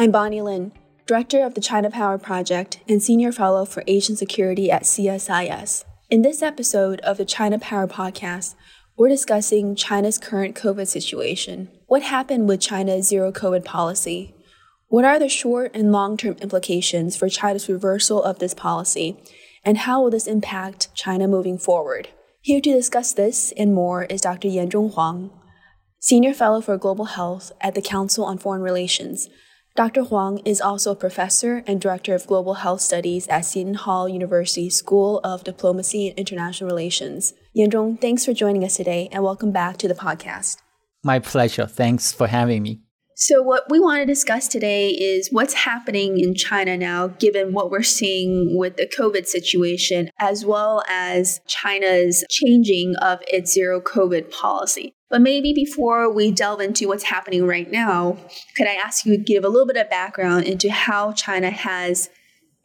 I'm Bonnie Lin, Director of the China Power Project and Senior Fellow for Asian Security at CSIS. In this episode of the China Power Podcast, we're discussing China's current COVID situation. What happened with China's zero COVID policy? What are the short and long term implications for China's reversal of this policy? And how will this impact China moving forward? Here to discuss this and more is Dr. Yanzhong Huang, Senior Fellow for Global Health at the Council on Foreign Relations. Dr. Huang is also a professor and director of global health studies at Seton Hall University School of Diplomacy and International Relations. Yanzhong, thanks for joining us today and welcome back to the podcast. My pleasure. Thanks for having me. So, what we want to discuss today is what's happening in China now, given what we're seeing with the COVID situation, as well as China's changing of its zero COVID policy. But maybe before we delve into what's happening right now, could I ask you to give a little bit of background into how China has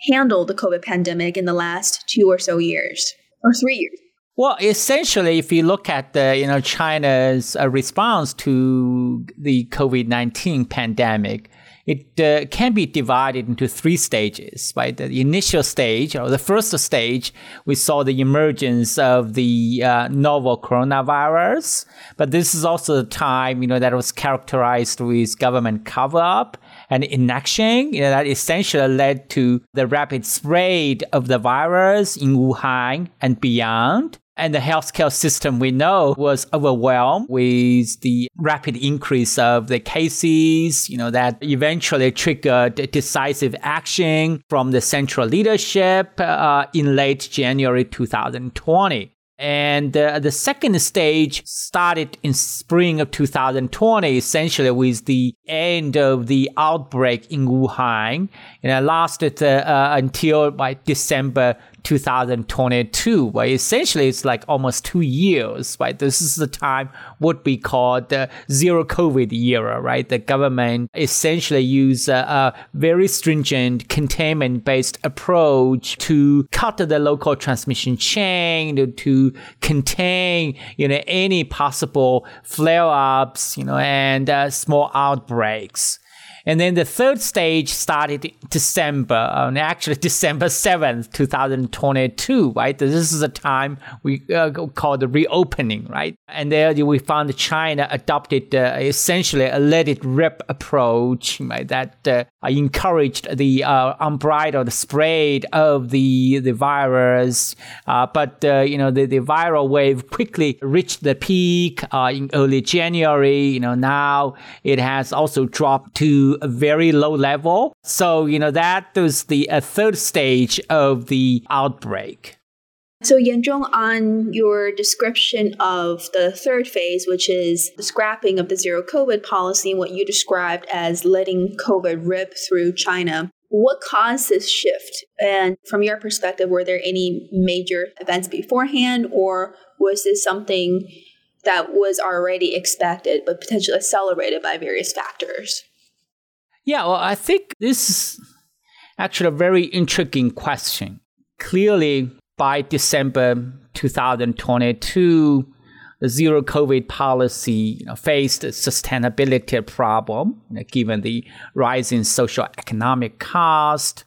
handled the COVID pandemic in the last two or so years, or three years? Well, essentially, if you look at the you know China's uh, response to the COVID nineteen pandemic, it uh, can be divided into three stages. Right, the initial stage or the first stage, we saw the emergence of the uh, novel coronavirus, but this is also the time you know that was characterized with government cover up and inaction you know, that essentially led to the rapid spread of the virus in Wuhan and beyond. And the healthcare system we know was overwhelmed with the rapid increase of the cases, you know, that eventually triggered decisive action from the central leadership uh, in late January 2020. And uh, the second stage started in spring of 2020, essentially with the end of the outbreak in Wuhan, and it lasted uh, uh, until by December 2022, where essentially it's like almost two years, right? This is the time what we call the zero COVID era, right? The government essentially used a, a very stringent containment based approach to cut the local transmission chain, to, to contain, you know, any possible flare ups, you know, and uh, small outbreaks. And then the third stage started December, uh, actually December 7th, 2022, right? This is a time we uh, call the reopening, right? And there we found China adopted uh, essentially a let it rip approach, right? That uh, encouraged the uh, unbridled spread of the, the virus. Uh, but, you know, the, the viral wave quickly reached the peak in early January. You know, now it has also dropped to a very low level. So, you know, that was the uh, third stage of the outbreak. So, Yanzhong, on your description of the third phase, which is the scrapping of the zero COVID policy, and what you described as letting COVID rip through China, what caused this shift? And from your perspective, were there any major events beforehand, or was this something that was already expected but potentially accelerated by various factors? Yeah, well, I think this is actually a very intriguing question. Clearly, by December 2022, the zero COVID policy you know, faced a sustainability problem, you know, given the rising social economic cost,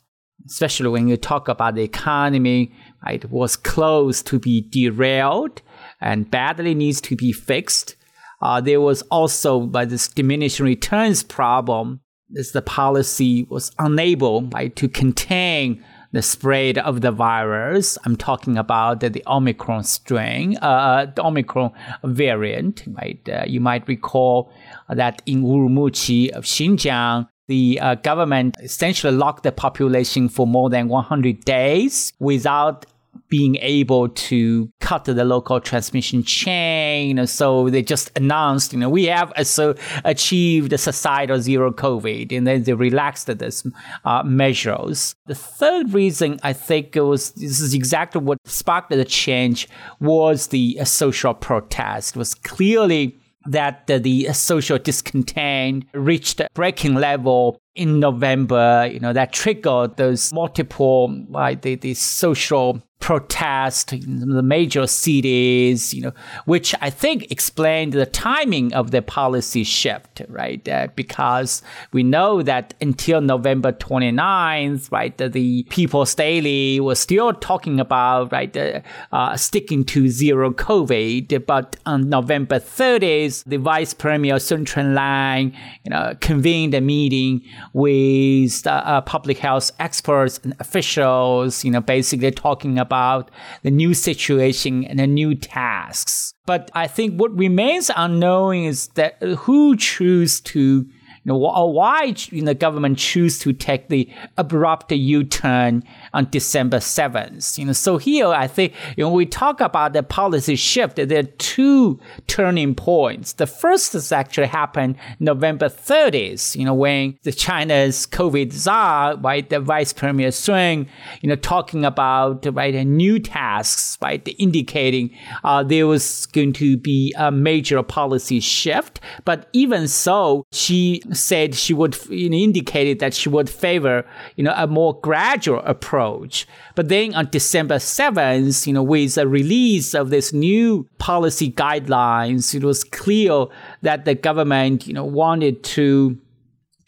especially when you talk about the economy, it was close to be derailed and badly needs to be fixed. Uh, there was also by this diminishing returns problem is the policy was unable right, to contain the spread of the virus. I'm talking about the, the Omicron strain, uh, the Omicron variant. Right, uh, you might recall that in Urumqi of Xinjiang, the uh, government essentially locked the population for more than 100 days without being able to cut the local transmission chain. So they just announced, you know, we have so achieved a societal zero COVID, and then they relaxed this uh, measures. The third reason I think it was this is exactly what sparked the change was the uh, social protest. It was clearly that the, the social discontent reached a breaking level in November, you know, that triggered those multiple, like the, the social protest in the major cities, you know, which I think explained the timing of the policy shift, right? Uh, because we know that until November 29th, right, the, the People's Daily was still talking about, right, uh, uh, sticking to zero COVID. But on November 30th, the Vice Premier Sun Chunlan, you know, convened a meeting with uh, public health experts and officials, you know, basically talking about the new situation and the new tasks. But I think what remains unknown is that who choose to you know, why you know, the government choose to take the abrupt U-turn on December 7th. You know, so here I think you know, we talk about the policy shift, there are two turning points. The first has actually happened November 30th, you know, when the China's COVID czar, right, the Vice Premier Sun, you know, talking about right new tasks, right, indicating uh, there was going to be a major policy shift. But even so, she said she would you know, indicated that she would favor you know a more gradual approach. But then on December 7th, you know, with the release of this new policy guidelines, it was clear that the government you know wanted to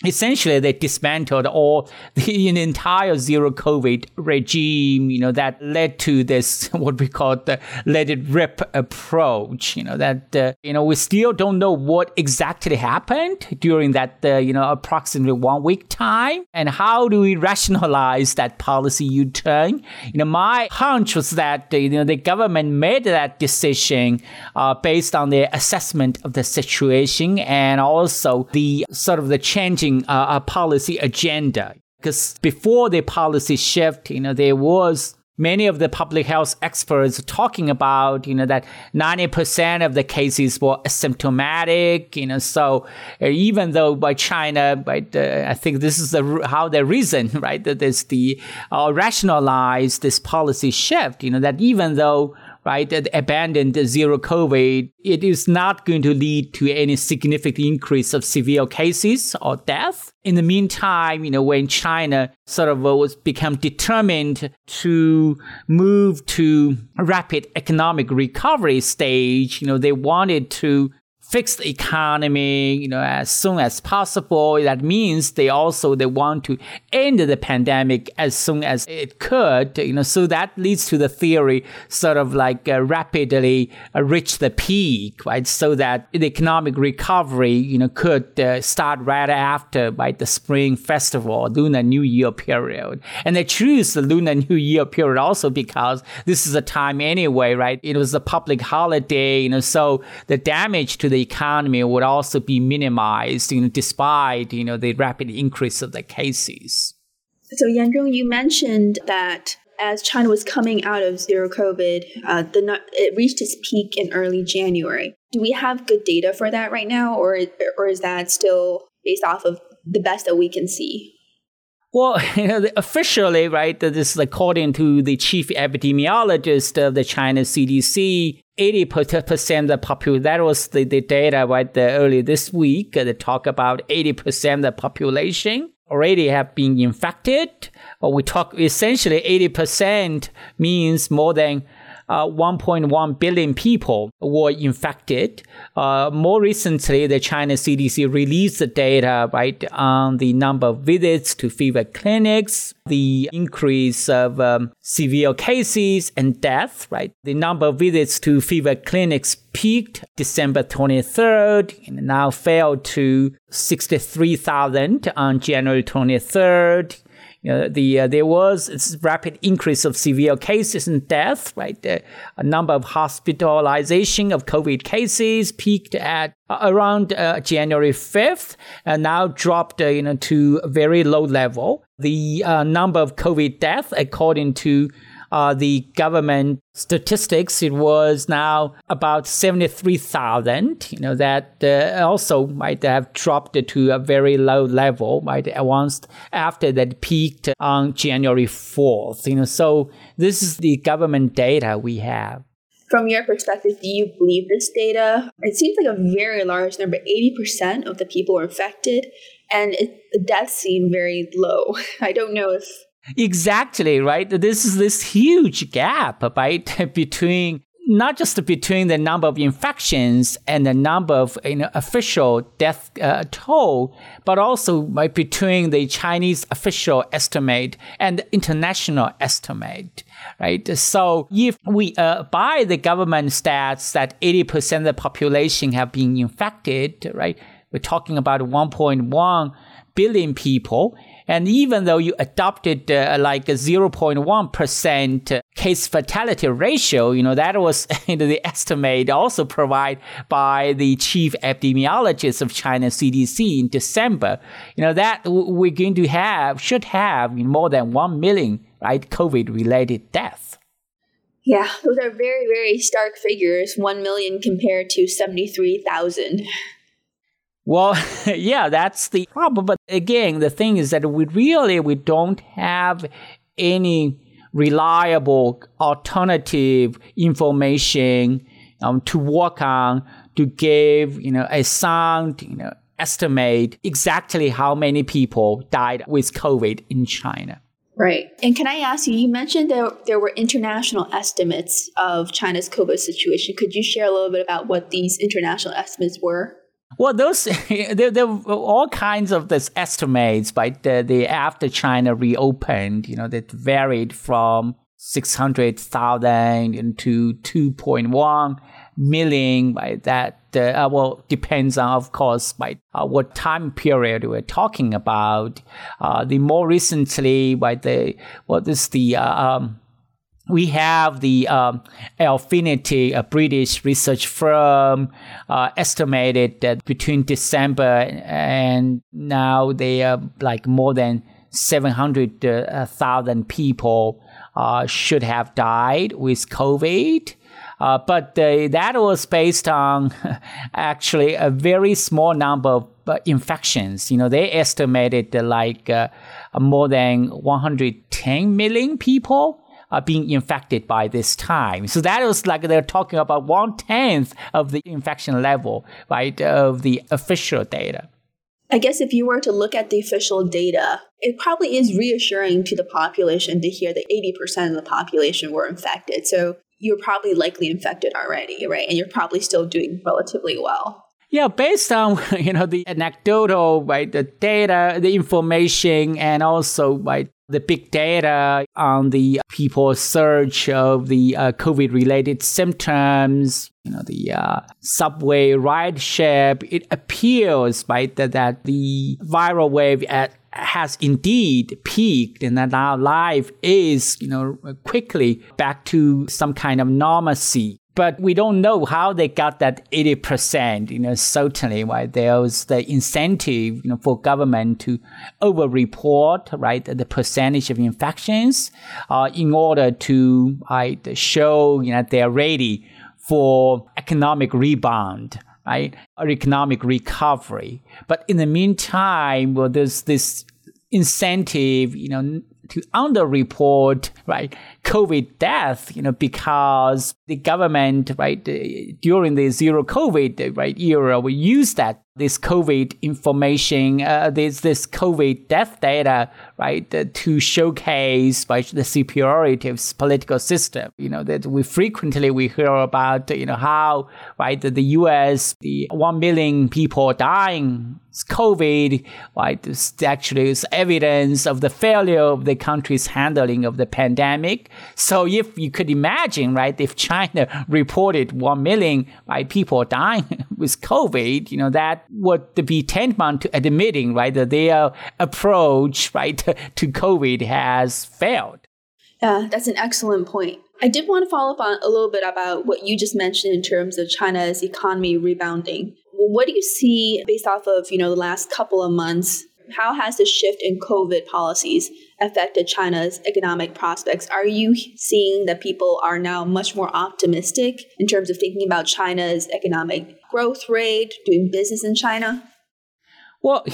essentially they dismantled all the entire zero covid regime you know that led to this what we call the let it rip approach you know that uh, you know we still don't know what exactly happened during that uh, you know approximately one week time. And how do we rationalize that policy u-turn? You know my hunch was that uh, you know the government made that decision uh, based on their assessment of the situation and also the sort of the changing uh, a policy agenda. Because before the policy shift, you know, there was many of the public health experts talking about, you know, that 90% of the cases were asymptomatic, you know, so uh, even though by China, right, uh, I think this is the, how the reason, right, that there's the uh, rationalize this policy shift, you know, that even though right, that abandoned zero COVID, it is not going to lead to any significant increase of severe cases or death. In the meantime, you know, when China sort of uh, was become determined to move to rapid economic recovery stage, you know, they wanted to fix the economy, you know, as soon as possible. That means they also they want to end the pandemic as soon as it could, you know. So that leads to the theory, sort of like uh, rapidly uh, reach the peak, right? So that the economic recovery, you know, could uh, start right after, right, the Spring Festival, Lunar New Year period. And they choose the Lunar New Year period also because this is a time anyway, right? It was a public holiday, you know, so the damage to the the economy would also be minimized, you know, despite you know the rapid increase of the cases. So Yanzhong, you mentioned that as China was coming out of zero COVID, uh, the it reached its peak in early January. Do we have good data for that right now, or or is that still based off of the best that we can see? Well, officially, right, this is according to the chief epidemiologist of the China CDC, 80% of the population, that was the, the data right there early this week, uh, they talk about 80% of the population already have been infected. We talk essentially 80% means more than uh, 1.1 billion people were infected. Uh, more recently, the China CDC released the data right on the number of visits to fever clinics, the increase of um, severe cases and death. Right, the number of visits to fever clinics peaked December 23rd and now fell to 63,000 on January 23rd you know, the uh, there was rapid increase of severe cases and death. Right, the a number of hospitalization of COVID cases peaked at uh, around uh, January fifth, and now dropped uh, you know to a very low level. The uh, number of COVID deaths, according to uh, the government statistics, it was now about 73,000. You know, that uh, also might have dropped to a very low level, right, once after that peaked on January 4th. You know, so this is the government data we have. From your perspective, do you believe this data? It seems like a very large number. 80% of the people were infected, and it, the deaths seem very low. I don't know if Exactly, right? This is this huge gap, right, between not just between the number of infections and the number of you know, official death uh, toll, but also right, between the Chinese official estimate and the international estimate, right? So if we uh, by the government stats that 80% of the population have been infected, right? We're talking about 1.1 billion people. And even though you adopted uh, like a 0.1% case fatality ratio, you know, that was the estimate also provided by the chief epidemiologist of China CDC in December. You know, that we're going to have, should have more than 1 million, right, COVID related deaths. Yeah, those are very, very stark figures 1 million compared to 73,000. Well, yeah, that's the problem. But again, the thing is that we really we don't have any reliable alternative information um, to work on to give you know a sound you know estimate exactly how many people died with COVID in China. Right. And can I ask you, you mentioned there, there were international estimates of China's COVID situation. Could you share a little bit about what these international estimates were? Well, those there, there were all kinds of this estimates by the, the after China reopened. You know, that varied from six hundred thousand to two point one million. By that, uh, well, depends on, of course, by uh, what time period we're talking about. Uh, the more recently, by the what is the uh, um, we have the um, Airfinity, a British research firm, uh, estimated that between December and now they are like more than 700,000 uh, people uh, should have died with COVID. Uh, but that was based on actually a very small number of uh, infections. You know, they estimated like uh, more than 110 million people are being infected by this time. So that was like they're talking about one tenth of the infection level, right, of the official data. I guess if you were to look at the official data, it probably is reassuring to the population to hear that 80% of the population were infected. So you're probably likely infected already, right? And you're probably still doing relatively well. Yeah, based on you know the anecdotal, right, the data, the information, and also right the big data on the people's search of the uh, COVID related symptoms, you know, the uh, subway ride share, it appears, right, that, that the viral wave at, has indeed peaked and that our life is, you know, quickly back to some kind of normalcy but we don't know how they got that 80%. You know, certainly, right? There's the incentive, you know, for government to over-report, right, the percentage of infections, uh, in order to, right, show, you know, they're ready for economic rebound, right, or economic recovery. But in the meantime, well, there's this incentive, you know, to underreport, right, COVID death, you know, because the government, right, during the zero COVID, right, era, we use that this COVID information, uh, this this COVID death data, right, to showcase by the superiority of political system. You know that we frequently we hear about, you know how right the, the U.S. the one million people dying COVID, right, this actually is evidence of the failure of the country's handling of the pandemic. So if you could imagine, right, if China reported 1 million right, people dying with COVID, you know, that would be tantamount to admitting, right, that their approach, right, to COVID has failed. Yeah, that's an excellent point. I did want to follow up on a little bit about what you just mentioned in terms of China's economy rebounding. What do you see based off of, you know, the last couple of months how has the shift in COVID policies affected China's economic prospects? Are you seeing that people are now much more optimistic in terms of thinking about China's economic growth rate, doing business in China? Well,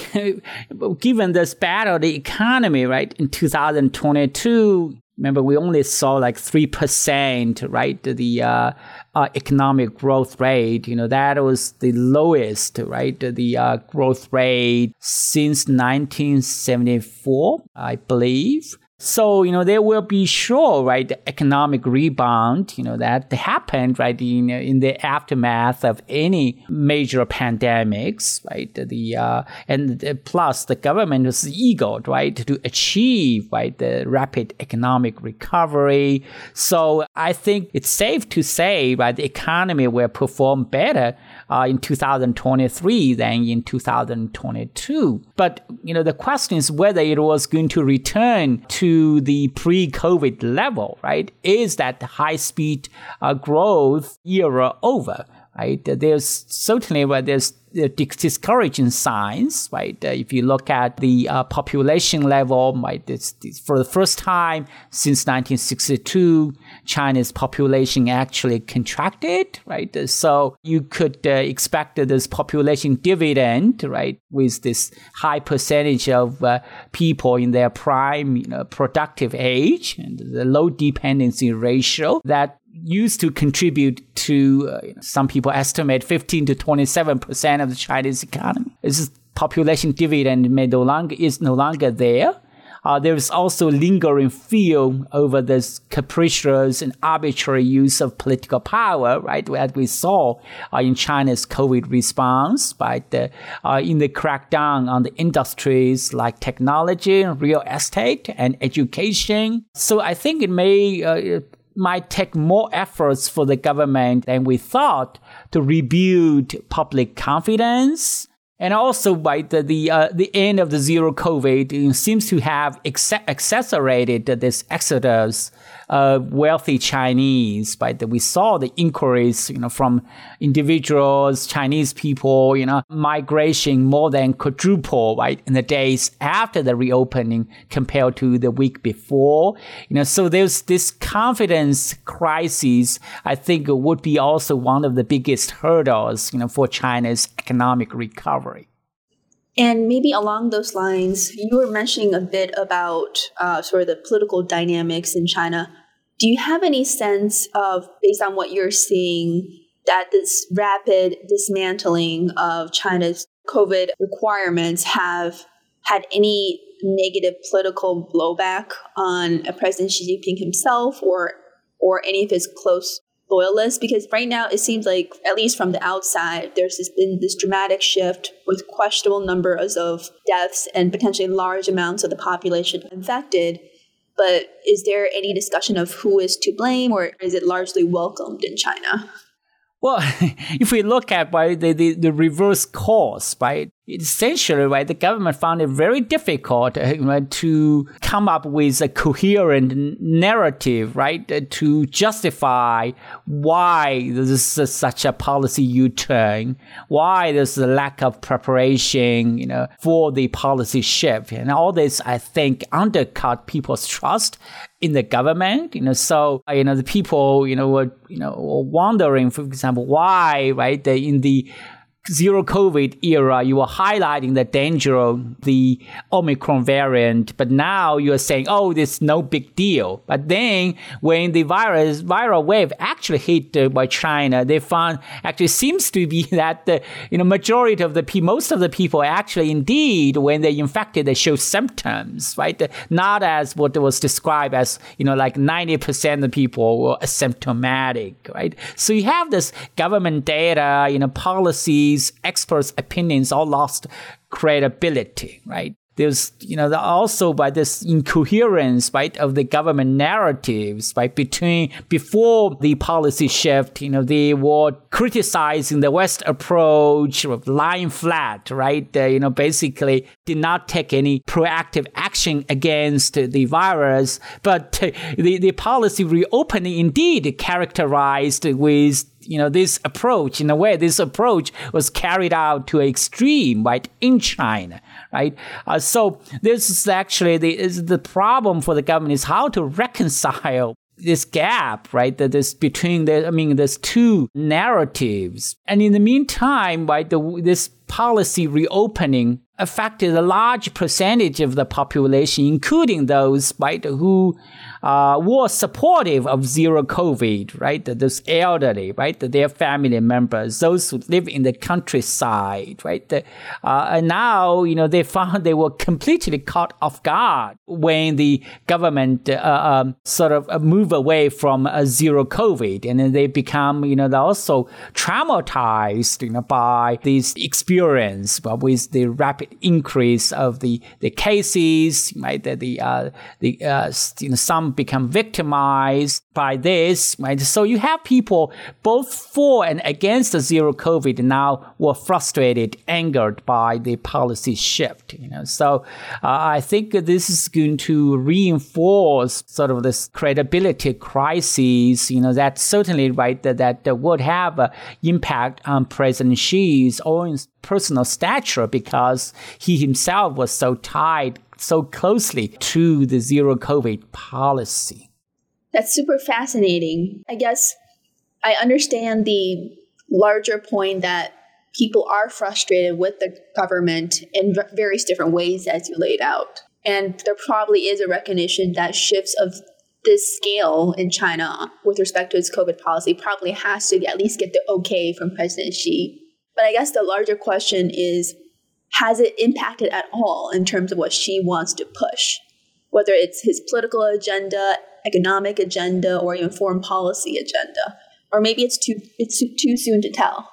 given this battle, the economy, right, in 2022, remember we only saw like 3%, right, the uh, uh, economic growth rate, you know, that was the lowest, right? The uh, growth rate since 1974, I believe. So, you know, there will be sure, right, the economic rebound, you know, that happened, right, in, in the aftermath of any major pandemics, right? The, uh, and plus the government was eager, right, to achieve, right, the rapid economic recovery. So I think it's safe to say, right, the economy will perform better uh, in 2023 than in 2022. But, you know, the question is whether it was going to return to the pre-COVID level, right? Is that high speed uh, growth era over? Right? There's certainly where there's discouraging signs, right? Uh, if you look at the uh, population level, right, this, this, for the first time since 1962, China's population actually contracted, right? So you could uh, expect this population dividend, right, with this high percentage of uh, people in their prime you know, productive age and the low dependency ratio that used to contribute to uh, some people estimate 15 to 27 percent of the Chinese economy. This population dividend may no longer is no longer there. Uh, there is also lingering fear over this capricious and arbitrary use of political power, right? As we saw uh, in China's COVID response, right? The, uh, in the crackdown on the industries like technology, real estate, and education. So I think it may uh, might take more efforts for the government than we thought to rebuild public confidence. And also, by the the, uh, the end of the zero COVID seems to have ex- accelerated this exodus of wealthy Chinese, right? That we saw the inquiries, you know, from individuals, Chinese people, you know, migration more than quadruple, right, in the days after the reopening compared to the week before. You know, so there's this confidence crisis. I think would be also one of the biggest hurdles, you know, for China's economic recovery. And maybe along those lines, you were mentioning a bit about uh, sort of the political dynamics in China. Do you have any sense of, based on what you're seeing, that this rapid dismantling of China's COVID requirements have had any negative political blowback on President Xi Jinping himself or or any of his close loyalists because right now it seems like at least from the outside there's this, been this dramatic shift with questionable numbers of deaths and potentially large amounts of the population infected. But is there any discussion of who is to blame or is it largely welcomed in china well, if we look at right, the, the, the reverse cause, right, essentially, right, the government found it very difficult uh, to come up with a coherent narrative, right, uh, to justify why this is such a policy U-turn, why there's a lack of preparation, you know, for the policy shift, and all this, I think, undercut people's trust in the government. You know, so uh, you know the people, you know, were you know were wondering, for example, why, right, they, in the zero COVID era, you were highlighting the danger of the Omicron variant, but now you're saying, oh, this no big deal. But then when the virus, viral wave actually hit uh, by China, they found actually seems to be that the you know majority of the people, most of the people actually indeed when they're infected, they show symptoms, right? Not as what was described as you know like 90% of the people were asymptomatic, right? So you have this government data, you know, policies these experts' opinions all lost credibility, right? There's, you know, also by this incoherence, right, of the government narratives, right, between, before the policy shift, you know, they were criticizing the West approach of lying flat, right? They, you know, basically did not take any proactive action against the virus, but the, the policy reopening indeed characterized with you know, this approach, in a way, this approach was carried out to extreme, right, in China, right? Uh, so this is actually the, is the problem for the government is how to reconcile this gap, right? that That is between the, I mean, there's two narratives. And in the meantime, right, the, this policy reopening affected a large percentage of the population, including those, right, who uh, were supportive of zero COVID, right? Those elderly, right? Their family members, those who live in the countryside, right? Uh, and now, you know, they found they were completely caught off guard when the government uh, um, sort of uh, move away from uh, zero COVID, and then they become, you know, they're also traumatized, you know, by this experience with the rapid increase of the the cases, right? The the, uh, the uh, you know some become victimized by this, right? So you have people both for and against the zero COVID now were frustrated, angered by the policy shift. You know, so uh, I think this is going to reinforce sort of this credibility crisis. You know, that certainly right that that would have an impact on President Xi's own personal stature because he himself was so tied so closely to the zero COVID policy. That's super fascinating. I guess I understand the larger point that people are frustrated with the government in various different ways, as you laid out. And there probably is a recognition that shifts of this scale in China with respect to its COVID policy probably has to at least get the okay from President Xi. But I guess the larger question is has it impacted at all in terms of what Xi wants to push? Whether it's his political agenda, economic agenda, or even foreign policy agenda. Or maybe it's too it's too soon to tell.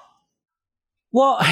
Well,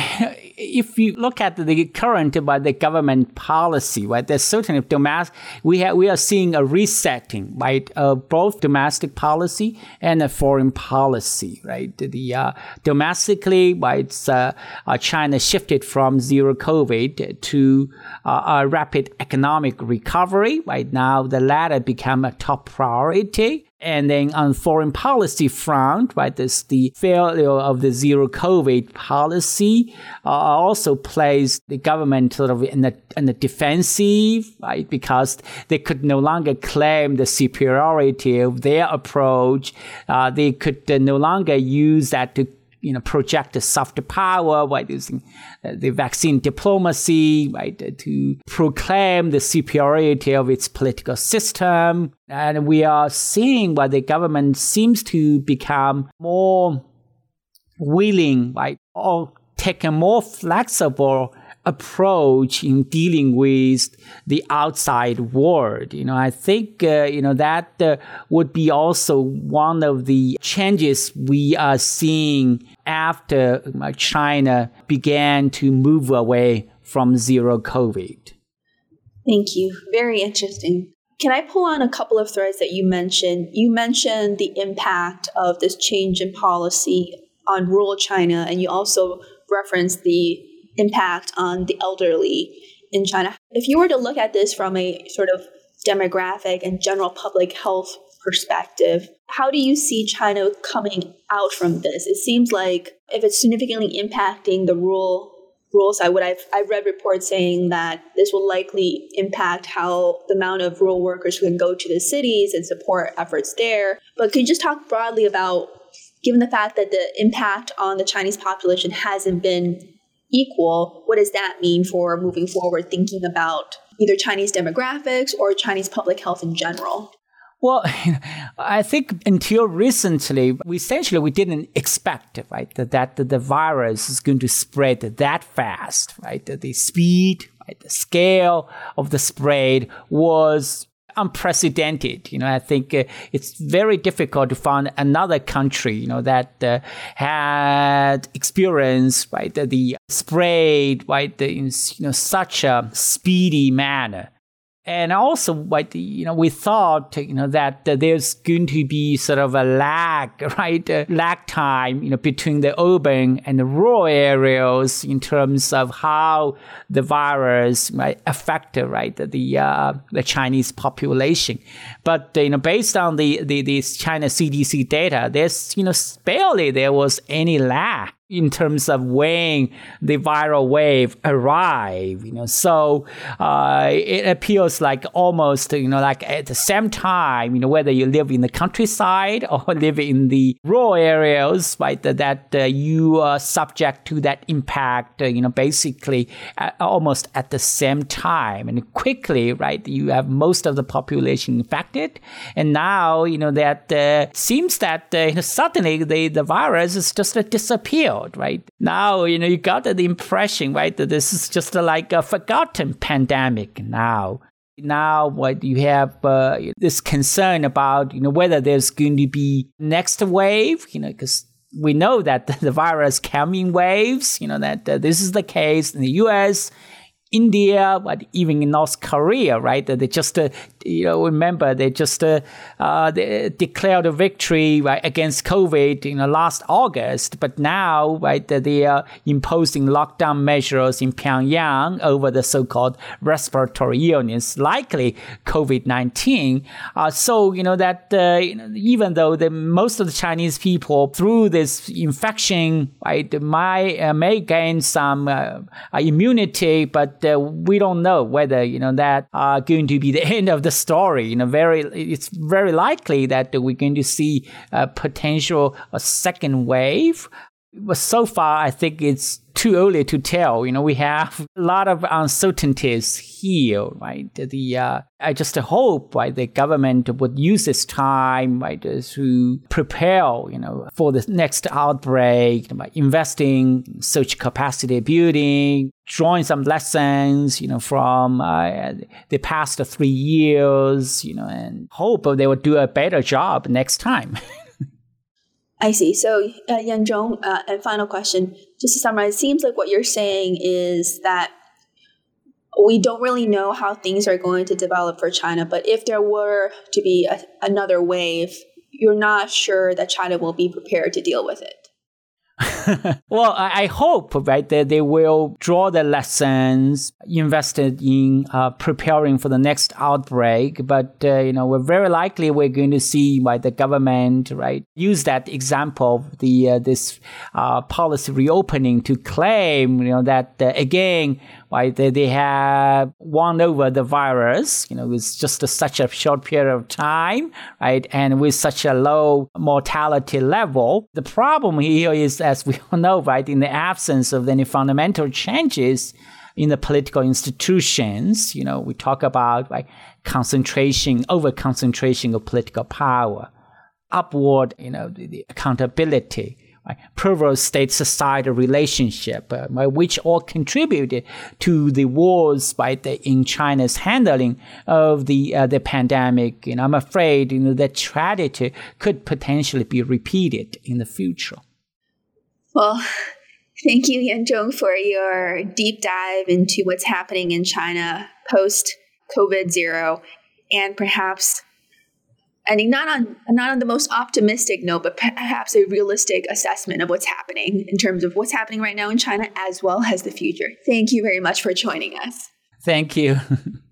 if you look at the current by the government policy, right, there's certainly domestic. We have we are seeing a resetting, right, uh, both domestic policy and a foreign policy, right. The uh, domestically, right, uh, uh, China shifted from zero COVID to uh, a rapid economic recovery. Right now, the latter become a top priority. And then on foreign policy front, right, this, the failure of the zero COVID policy uh, also placed the government sort of in the, in the defensive, right, because they could no longer claim the superiority of their approach. Uh, they could uh, no longer use that to you know, project the soft power by using uh, the vaccine diplomacy, right, to proclaim the superiority of its political system. And we are seeing why the government seems to become more willing, right, or take a more flexible approach in dealing with the outside world. You know, I think, uh, you know, that uh, would be also one of the changes we are seeing after uh, China began to move away from zero COVID. Thank you. Very interesting. Can I pull on a couple of threads that you mentioned? You mentioned the impact of this change in policy on rural China, and you also referenced the impact on the elderly in China. If you were to look at this from a sort of demographic and general public health perspective, how do you see China coming out from this? It seems like if it's significantly impacting the rural rural side, what I've, I've read reports saying that this will likely impact how the amount of rural workers who can go to the cities and support efforts there. But could you just talk broadly about, given the fact that the impact on the Chinese population hasn't been equal, what does that mean for moving forward, thinking about either Chinese demographics or Chinese public health in general? Well, I think until recently, we essentially we didn't expect, right, that, that the virus is going to spread that fast, right? The speed, right, the scale of the spread was unprecedented. You know, I think uh, it's very difficult to find another country, you know, that uh, had experienced right the, the spread right the, in you know such a speedy manner and also what you know we thought you know that there's going to be sort of a lag right? Lag time you know between the urban and the rural areas in terms of how the virus might affect right the uh, the Chinese population. But you know based on the the, the China CDC data there's you know barely there was any lag in terms of when the viral wave arrive. You know, so uh, it appears like almost you know like at the same time. You know, whether you live in the countryside or live in the rural areas, right? That, uh, you are subject to that impact. Uh, you know, basically uh, almost at the same time and quickly, right? You have most of the population infected, and now you know that uh, seems that uh, suddenly the the virus is just disappeared right? Now, you know, you got the impression, right, that this is just like a forgotten pandemic now. Now, what you have uh, this concern about, you know, whether there's going to be next wave, you know, because we know that the virus come in waves, you know, that uh, this is the case in the US India, but even in North Korea, right? That they just, uh, you know, remember they just uh, uh, they declared a victory right, against COVID in last August, but now, right, they are imposing lockdown measures in Pyongyang over the so-called respiratory illness, likely COVID-19. Uh, so, you know, that uh, even though the most of the Chinese people through this infection, right, uh, may gain some immunity, but uh, we don't know whether you know that are going to be the end of the story. You know, very it's very likely that we're going to see a potential a second wave. But so far, I think it's too early to tell. You know, we have a lot of uncertainties here, right? The uh, I just hope, right, the government would use this time, right, to prepare, you know, for the next outbreak by investing such capacity building, drawing some lessons, you know, from uh, the past three years, you know, and hope they would do a better job next time. I see. So, uh, Yanzhong, uh, and final question, just to summarize, it seems like what you're saying is that we don't really know how things are going to develop for China, but if there were to be a, another wave, you're not sure that China will be prepared to deal with it. well, I, hope, right, that they will draw the lessons invested in uh, preparing for the next outbreak. But, uh, you know, we're very likely we're going to see, right, the government, right, use that example of the, uh, this uh, policy reopening to claim, you know, that, uh, again, right? They, they have won over the virus, you know, with just a, such a short period of time, right? And with such a low mortality level. The problem here is, as we all know, right, in the absence of any fundamental changes in the political institutions, you know, we talk about like concentration, over concentration of political power, upward, you know, the, the accountability perverse state society relationship, uh, which all contributed to the wars by in China's handling of the uh, the pandemic. And I'm afraid you know that tragedy could potentially be repeated in the future. Well. Thank you, Yanzhong, for your deep dive into what's happening in China post COVID zero and perhaps ending not on not on the most optimistic note, but perhaps a realistic assessment of what's happening in terms of what's happening right now in China as well as the future. Thank you very much for joining us. Thank you.